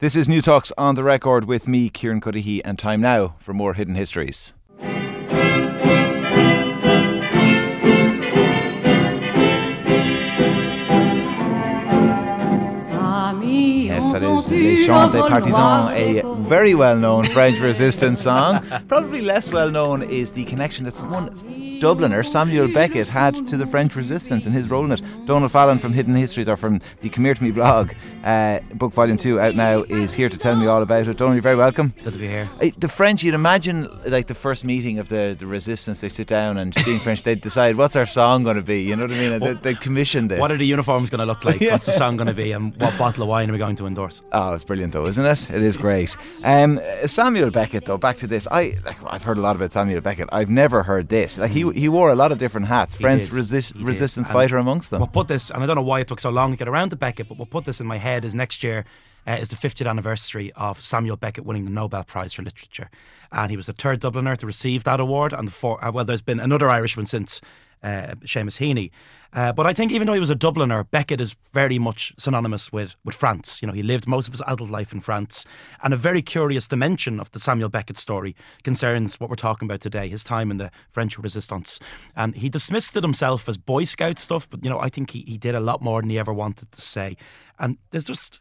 This is Newstalk on the Record with me, Kieran Cuddihy, and time now for more hidden histories. Yes, that is Le Chant des Partisans, a very well known French resistance song. Probably less well known is the connection that one Dubliner Samuel Beckett had to the French resistance and his role in it. Donald Fallon from Hidden Histories or from the Come Here to Me blog, uh, book volume two out now, is here to tell me all about it. Donald, you're very welcome. It's good to be here. Uh, the French, you'd imagine like the first meeting of the, the resistance, they sit down and being French, they decide what's our song going to be. You know what I mean? They, they commission this. What are the uniforms going to look like? yeah. What's the song going to be? And what bottle of wine are we going to endorse? Oh, it's brilliant though, isn't it? It is great. Um, Samuel Beckett, though, back to this. I like, I've heard a lot about Samuel Beckett. I've never heard this. Like he he wore a lot of different hats. He French resi- resistance fighter amongst them. We'll put this, and I don't know why it took so long to get around to Beckett, but we'll put this in my head is next year uh, is the 50th anniversary of Samuel Beckett winning the Nobel Prize for Literature. And he was the third Dubliner to receive that award. And the four, uh, well, there's been another Irishman since uh, Seamus Heaney. Uh, but I think even though he was a Dubliner, Beckett is very much synonymous with, with France. You know, he lived most of his adult life in France. And a very curious dimension of the Samuel Beckett story concerns what we're talking about today, his time in the French Resistance. And he dismissed it himself as Boy Scout stuff, but, you know, I think he, he did a lot more than he ever wanted to say. And there's just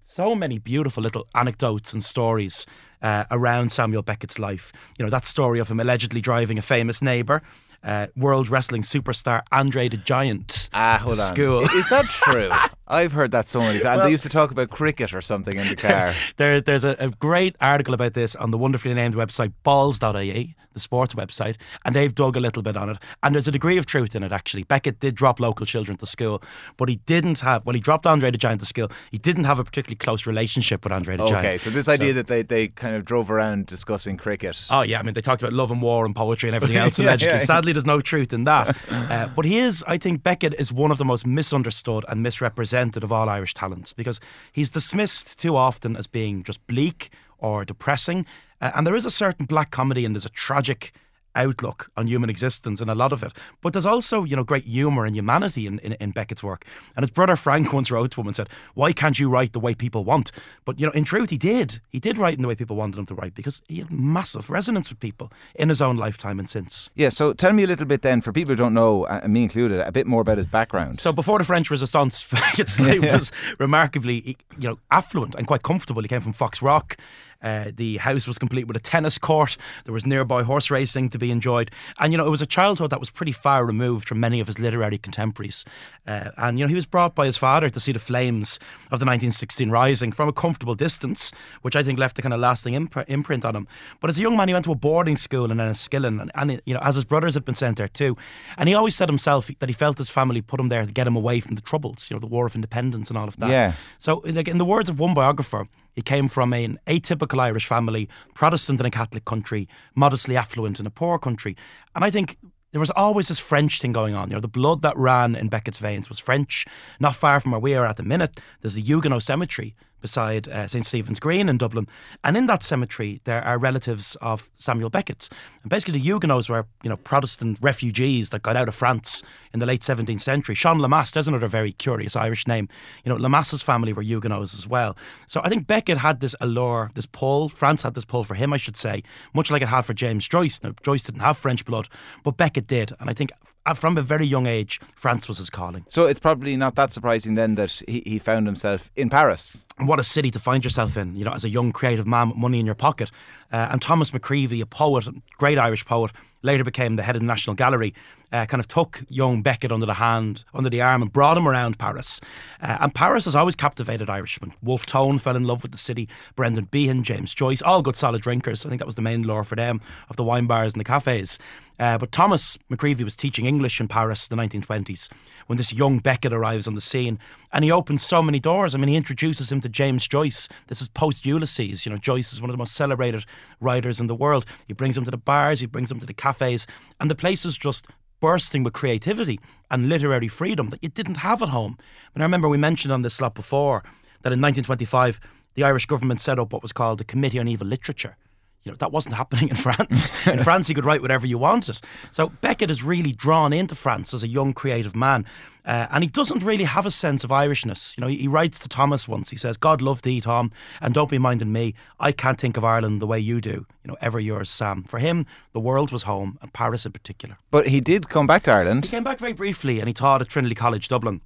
so many beautiful little anecdotes and stories uh, around Samuel Beckett's life. You know, that story of him allegedly driving a famous neighbour uh, world wrestling superstar Andre the Giant ah, hold on. school. Is that true? I've heard that so many times. Well, they used to talk about cricket or something in the car. there, there's a, a, great article about this on the wonderfully named website balls.ie, the sports website, and they've dug a little bit on it. And there's a degree of truth in it, actually. Beckett did drop local children to school, but he didn't have, when he dropped Andre the Giant to school, he didn't have a particularly close relationship with Andre the okay, Giant. Okay, so this idea so, that they, they kind of drove around discussing cricket. Oh, yeah. I mean, they talked about love and war and poetry and everything else, yeah, allegedly. Yeah. Sadly, there's no truth in that. Uh, but he is, I think, Beckett is one of the most misunderstood and misrepresented of all Irish talents because he's dismissed too often as being just bleak or depressing. Uh, and there is a certain black comedy and there's a tragic outlook on human existence and a lot of it. But there's also, you know, great humour and humanity in, in, in, Beckett's work. And his brother Frank once wrote to him and said, Why can't you write the way people want? But, you know, in truth, he did. He did write in the way people wanted him to write because he had massive resonance with people in his own lifetime and since. Yeah, so tell me a little bit then, for people who don't know, uh, me included, a bit more about his background. So before the French Resistance, Beckett's life yeah. was remarkably, you know, affluent and quite comfortable. He came from Foxrock. Uh, the house was complete with a tennis court. There was nearby horse racing to be enjoyed. And, you know, it was a childhood that was pretty far removed from many of his literary contemporaries. Uh, and, you know, he was brought by his father to see the flames of the 1916 Rising from a comfortable distance, which I think left a kind of lasting imp- imprint on him. But as a young man, he went to a boarding school and then Enniskillen, and, and, you know, as his brothers had been sent there too. And he always said himself that he felt his family put him there to get him away from the troubles, you know, the War of Independence and all of that. Yeah. So, like, in the words of one biographer, he came from an atypical Irish family, Protestant in a Catholic country, modestly affluent in a poor country. And I think there was always this French thing going on. You know, the blood that ran in Beckett's veins was French. Not far from where we are at the minute, there's the Huguenot cemetery beside uh, St Stephen's Green in Dublin. And in that cemetery, there are relatives of Samuel Beckett's. And basically, the Huguenots were, you know, Protestant refugees that got out of France in the late 17th century. Sean Lemass, there's another very curious Irish name. You know, Lemass's family were Huguenots as well. So I think Beckett had this allure, this pull. France had this pull for him, I should say, much like it had for James Joyce. Now, Joyce didn't have French blood, but Beckett did. And I think from a very young age, France was his calling. So it's probably not that surprising then that he, he found himself in Paris. What a city to find yourself in, you know, as a young creative man with money in your pocket. Uh, and Thomas MacGreevy, a poet, great Irish poet, later became the head of the National Gallery, uh, kind of took young Beckett under the hand, under the arm, and brought him around Paris. Uh, and Paris has always captivated Irishmen. Wolfe Tone fell in love with the city, Brendan Behan, James Joyce, all good solid drinkers. I think that was the main lure for them of the wine bars and the cafes. Uh, but Thomas MacGreevy was teaching English in Paris in the 1920s when this young Beckett arrives on the scene. And he opens so many doors. I mean, he introduces him to James Joyce. This is post Ulysses. You know, Joyce is one of the most celebrated writers in the world. He brings him to the bars, he brings him to the cafes, and the place is just bursting with creativity and literary freedom that you didn't have at home. And I remember we mentioned on this slot before that in 1925, the Irish government set up what was called the Committee on Evil Literature You know, that wasn't happening in France. in France, you could write whatever you wanted. So Beckett is really drawn into France as a young creative man. Uh, and he doesn't really have a sense of Irishness. You know, he, he, writes to Thomas once. He says, "God love thee, Tom, and don't be minding me. I can't think of Ireland the way you do. You know, ever yours, Sam." For him, the world was home, and Paris in particular. But he did come back to Ireland. He came back very briefly, and he taught at Trinity College Dublin.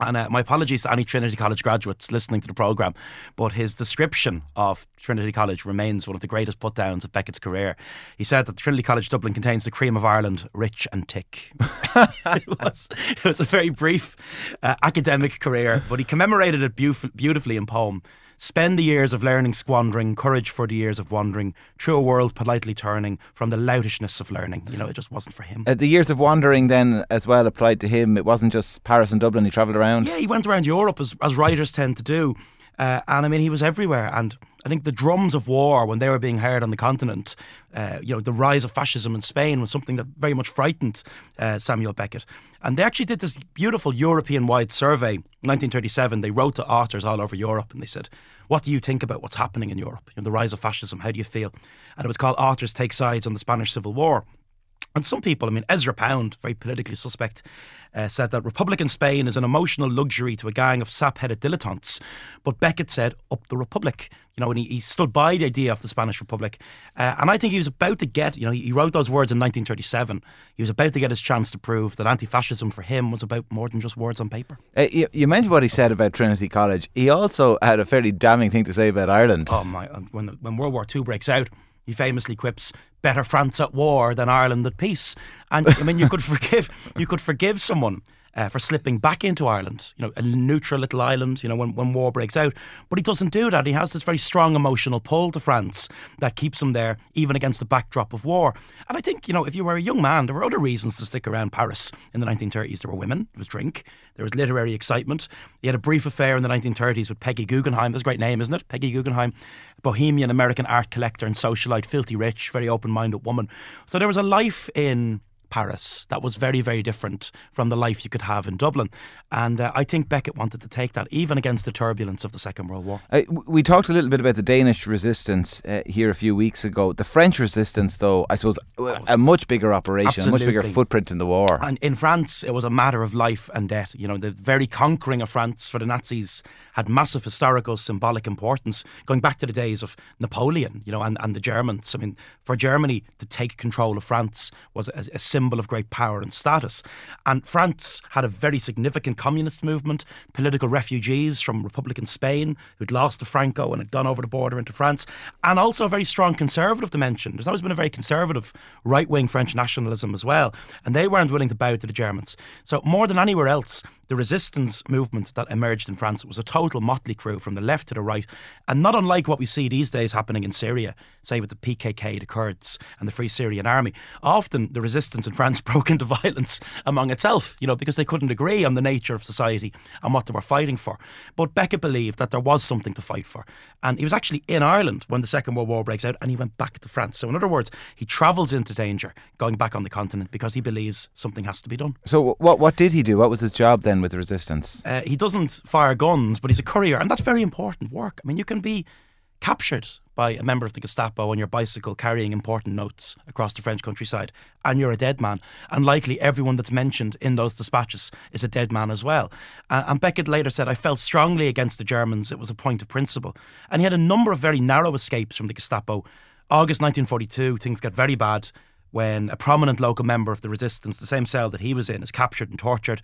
And uh, my apologies to any Trinity College graduates listening to the programme, but his description of Trinity College remains one of the greatest put downs of Beckett's career. He said that Trinity College Dublin contains the cream of Ireland, rich and thick. it, was, it was a very brief uh, academic career, but he commemorated it beautifully in poem. Spend the years of learning squandering, courage for the years of wandering, through a world politely turning from the loutishness of learning. You know, it just wasn't for him. Uh, the years of wandering then as well applied to him. It wasn't just Paris and Dublin, he travelled around. Yeah, he went around Europe as, as writers tend to do. Uh, and I mean, he was everywhere. And I think the drums of war, when they were being heard on the continent, uh, you know, the rise of fascism in Spain was something that very much frightened uh, Samuel Beckett. And they actually did this beautiful European wide survey in 1937. They wrote to authors all over Europe and they said, What do you think about what's happening in Europe? You know, the rise of fascism, how do you feel? And it was called Authors Take Sides on the Spanish Civil War. And some people, I mean, Ezra Pound, very politically suspect, uh, said that Republican Spain is an emotional luxury to a gang of sap headed dilettantes. But Beckett said, up the Republic. You know, and he, he stood by the idea of the Spanish Republic. Uh, and I think he was about to get, you know, he wrote those words in 1937. He was about to get his chance to prove that anti fascism for him was about more than just words on paper. Uh, you, you, mentioned what he said about Trinity College. He also had a fairly damning thing to say about Ireland. Oh, my. When, when World War II breaks out, he famously quips, "Better France at war than Ireland at peace." And I mean, you could forgive you could forgive someone uh, for slipping back into Ireland, you know, a neutral little island, you know, when, when war breaks out. But he doesn't do that. He has this very strong emotional pull to France that keeps him there, even against the backdrop of war. And I think, you know, if you were a young man, there were other reasons to stick around Paris in the 1930s. There were women, there was drink, there was literary excitement. He had a brief affair in the 1930s with Peggy Guggenheim. That's a great name, isn't it? Peggy Guggenheim, bohemian American art collector and socialite, filthy rich, very open minded woman. So there was a life in Paris. That was very, very different from the life you could have in Dublin. And uh, I think Beckett wanted to take that, even against the turbulence of the Second World War. Uh, we talked a little bit about the Danish resistance uh, here a few weeks ago. The French resistance, though, I suppose, a much bigger operation, absolutely. a much bigger footprint in the war. And in France, it was a matter of life and death. You know, the very conquering of France for the Nazis had massive historical, symbolic importance, going back to the days of Napoleon, you know, and, and the Germans. I mean, for Germany to take control of France was a, a symbol of great power and status. And France had a very significant communist movement, political refugees from Republican Spain who'd lost to Franco and had gone over the border into France, and also a very strong conservative dimension. There's always been a very conservative right wing French nationalism as well, and they weren't willing to bow to the Germans. So, more than anywhere else, the resistance movement that emerged in France was a total motley crew from the left to the right, and not unlike what we see these days happening in Syria, say with the PKK, the Kurds, and the Free Syrian Army. Often the resistance in France broke into violence among itself, you know, because they couldn't agree on the nature of society and what they were fighting for. But Beckett believed that there was something to fight for, and he was actually in Ireland when the Second World War breaks out, and he went back to France. So, in other words, he travels into danger, going back on the continent because he believes something has to be done. So, what what did he do? What was his job then? With the resistance? Uh, he doesn't fire guns, but he's a courier, and that's very important work. I mean, you can be captured by a member of the Gestapo on your bicycle carrying important notes across the French countryside, and you're a dead man. And likely everyone that's mentioned in those dispatches is a dead man as well. Uh, and Beckett later said, I felt strongly against the Germans. It was a point of principle. And he had a number of very narrow escapes from the Gestapo. August 1942, things got very bad when a prominent local member of the resistance, the same cell that he was in, is captured and tortured.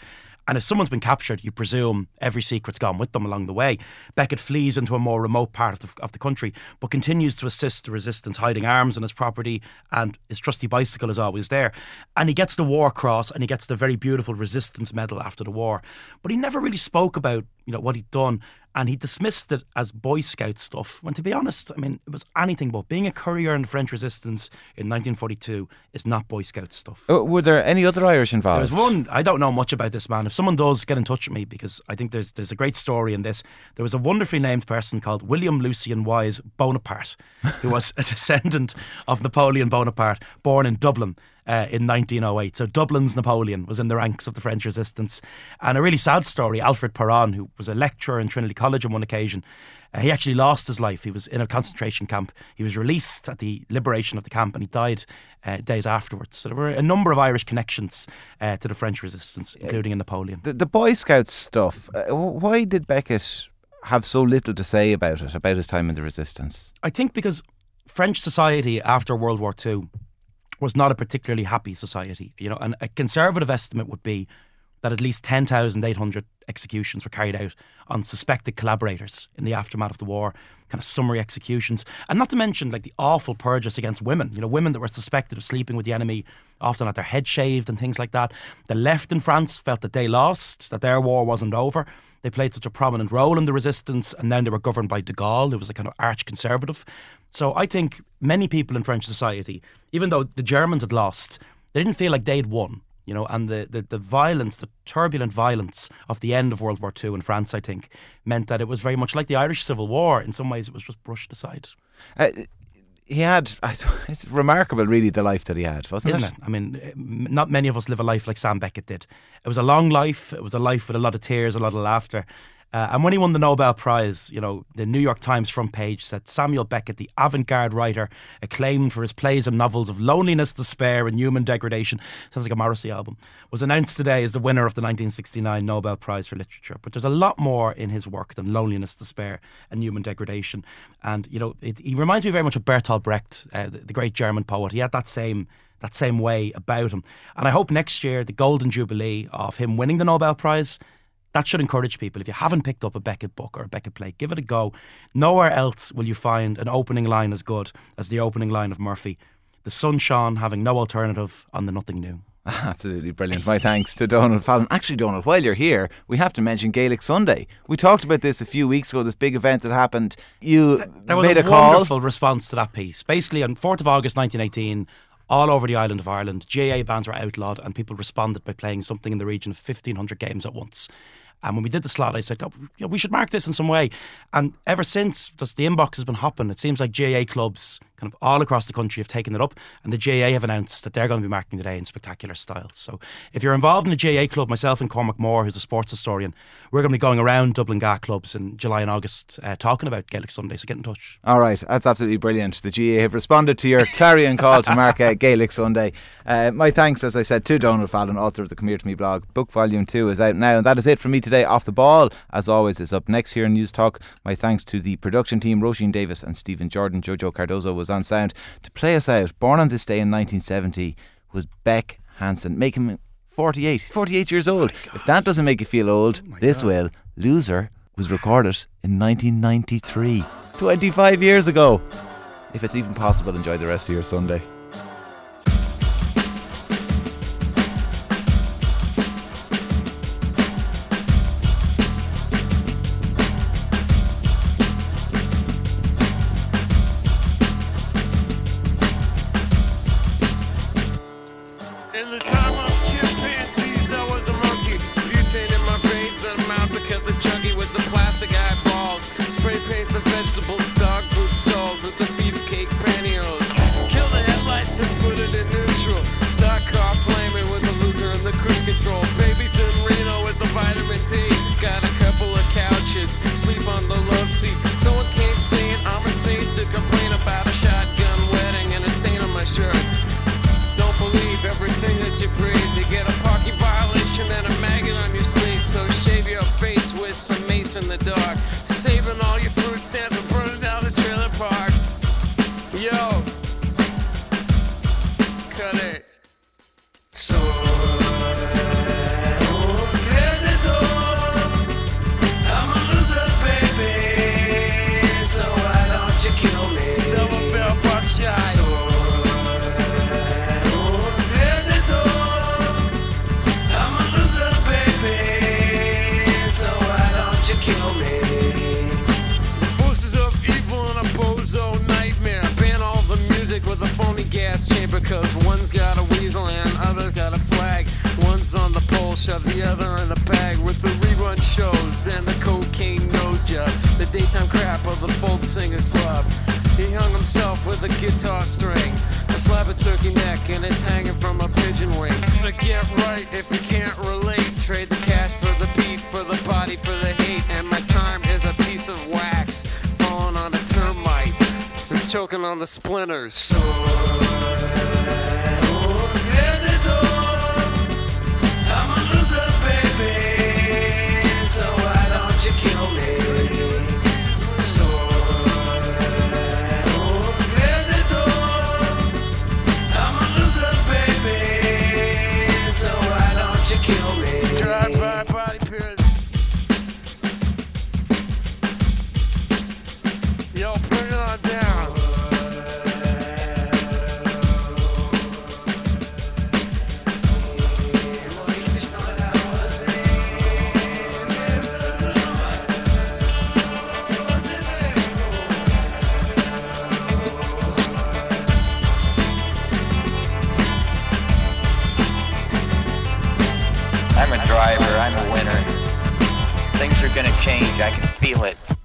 And if someone's been captured, you presume every secret's gone with them along the way. Beckett flees into a more remote part of the, of the country, but continues to assist the resistance, hiding arms on his property, and his trusty bicycle is always there. And he gets the War Cross and he gets the very beautiful Resistance Medal after the war. But he never really spoke about you know what he'd done and he dismissed it as Boy Scout stuff. When to be honest, I mean, it was anything but. Being a courier in the French resistance in 1942 is not Boy Scout stuff. Uh, were there any other Irish involved? There's one. I don't know much about this man. If someone does, get in touch with me because I think there's there's a great story in this. There was a wonderfully named person called William Lucian Wyse Bonaparte, who was a descendant of Napoleon Bonaparte, born in Dublin. Uh, in 1908. So Dublin's Napoleon was in the ranks of the French resistance. And a really sad story Alfred Péron, who was a lecturer in Trinity College on one occasion, uh, he actually lost his life. He was in a concentration camp. He was released at the liberation of the camp and he died uh, days afterwards. So there were a number of Irish connections uh, to the French resistance, including in Napoleon. The, the Boy Scouts stuff, uh, why did Beckett have so little to say about it, about his time in the resistance? I think because French society after World War II was not a particularly happy society. You know, and a conservative estimate would be that at least 10,800 executions were carried out on suspected collaborators in the aftermath of the war, kind of summary executions. And not to mention like the awful purges against women, you know, women that were suspected of sleeping with the enemy, often had their head shaved and things like that. The left in France felt that they lost, that their war wasn't over. They played such a prominent role in the resistance, and then they were governed by de Gaulle, who was a kind of arch conservative. So I think many people in French society, even though the Germans had lost, they didn't feel like they'd won you know, and the, the, the violence, the turbulent violence of the end of World War II in France, I think, meant that it was very much like the Irish Civil War. In some ways, it was just brushed aside. Uh, he had, it's remarkable, really, the life that he had, wasn't Isn't it? it? I mean, eh, not many of us live a life like Sam Beckett did. It was a long life, it was a life with a lot of tears, a lot of laughter. Uh, and when he won the Nobel Prize, you know, the New York Times front page said Samuel Beckett, the avant garde writer, acclaimed for his plays and novels of loneliness, despair, and human degradation, sounds like a Morrissey album, was announced today as the winner of the 1969 Nobel Prize for Literature. But there's a lot more in his work than loneliness, despair, and human degradation. And, you know, it, he reminds me very much of Bertolt Brecht, uh, the, the great German poet. He had that same that same way about him. And I hope next year, the golden jubilee of him winning the Nobel Prize, that should encourage people. If you haven't picked up a Beckett book or a Beckett play, give it a go. Nowhere else will you find an opening line as good as the opening line of Murphy. The sun shone, having no alternative on the nothing new. Absolutely brilliant. My thanks to Donald Fallon. Actually, Donald, while you're here, we have to mention Gaelic Sunday. We talked about this a few weeks ago, this big event that happened. You there was made a, a wonderful response to that piece. Basically, on 4th of August 1918, all over the island of Ireland, GAA bands were outlawed and people responded by playing something in the region of 1,500 games at once. And when we did the slot, I said, oh, we should mark this in some way. And ever since, just the inbox has been hopping. It seems like GAA clubs kind of all across the country have taken it up, and the GAA have announced that they're going to be marking the day in spectacular style. So if you're involved in the GAA club, myself and Cormac Moore, who's a sports historian, we're going to be going around Dublin GAA clubs in July and August uh, talking about Gaelic Sunday. So get in touch. All right, that's absolutely brilliant. The GAA have responded to your clarion call to mark uh, Gaelic Sunday. Uh, my thanks, as I said, to Donald Fallon, author of the Come Here to Me blog. Book volume two is out now, and that is it for me today. Off the ball, as always, is up next here in Newstalk. My thanks to the production team, Roisin Davis and Stephen Jordan. Jojo Cardozo was on sound. To play us out, born on this day in 1970, was Beck Hansen, making him 48. He's 48 years old. Oh if that doesn't make you feel old, oh this God. will. Loser was recorded in 1993, 25 years ago. If it's even possible, enjoy the rest of your Sunday. With a guitar string A slab of turkey neck and it's hanging from a pigeon wing. But get right if you can't relate. Trade the cash for the beef, for the body, for the hate. And my time is a piece of wax falling on a termite. It's choking on the splinters. Are gonna change, I can feel it.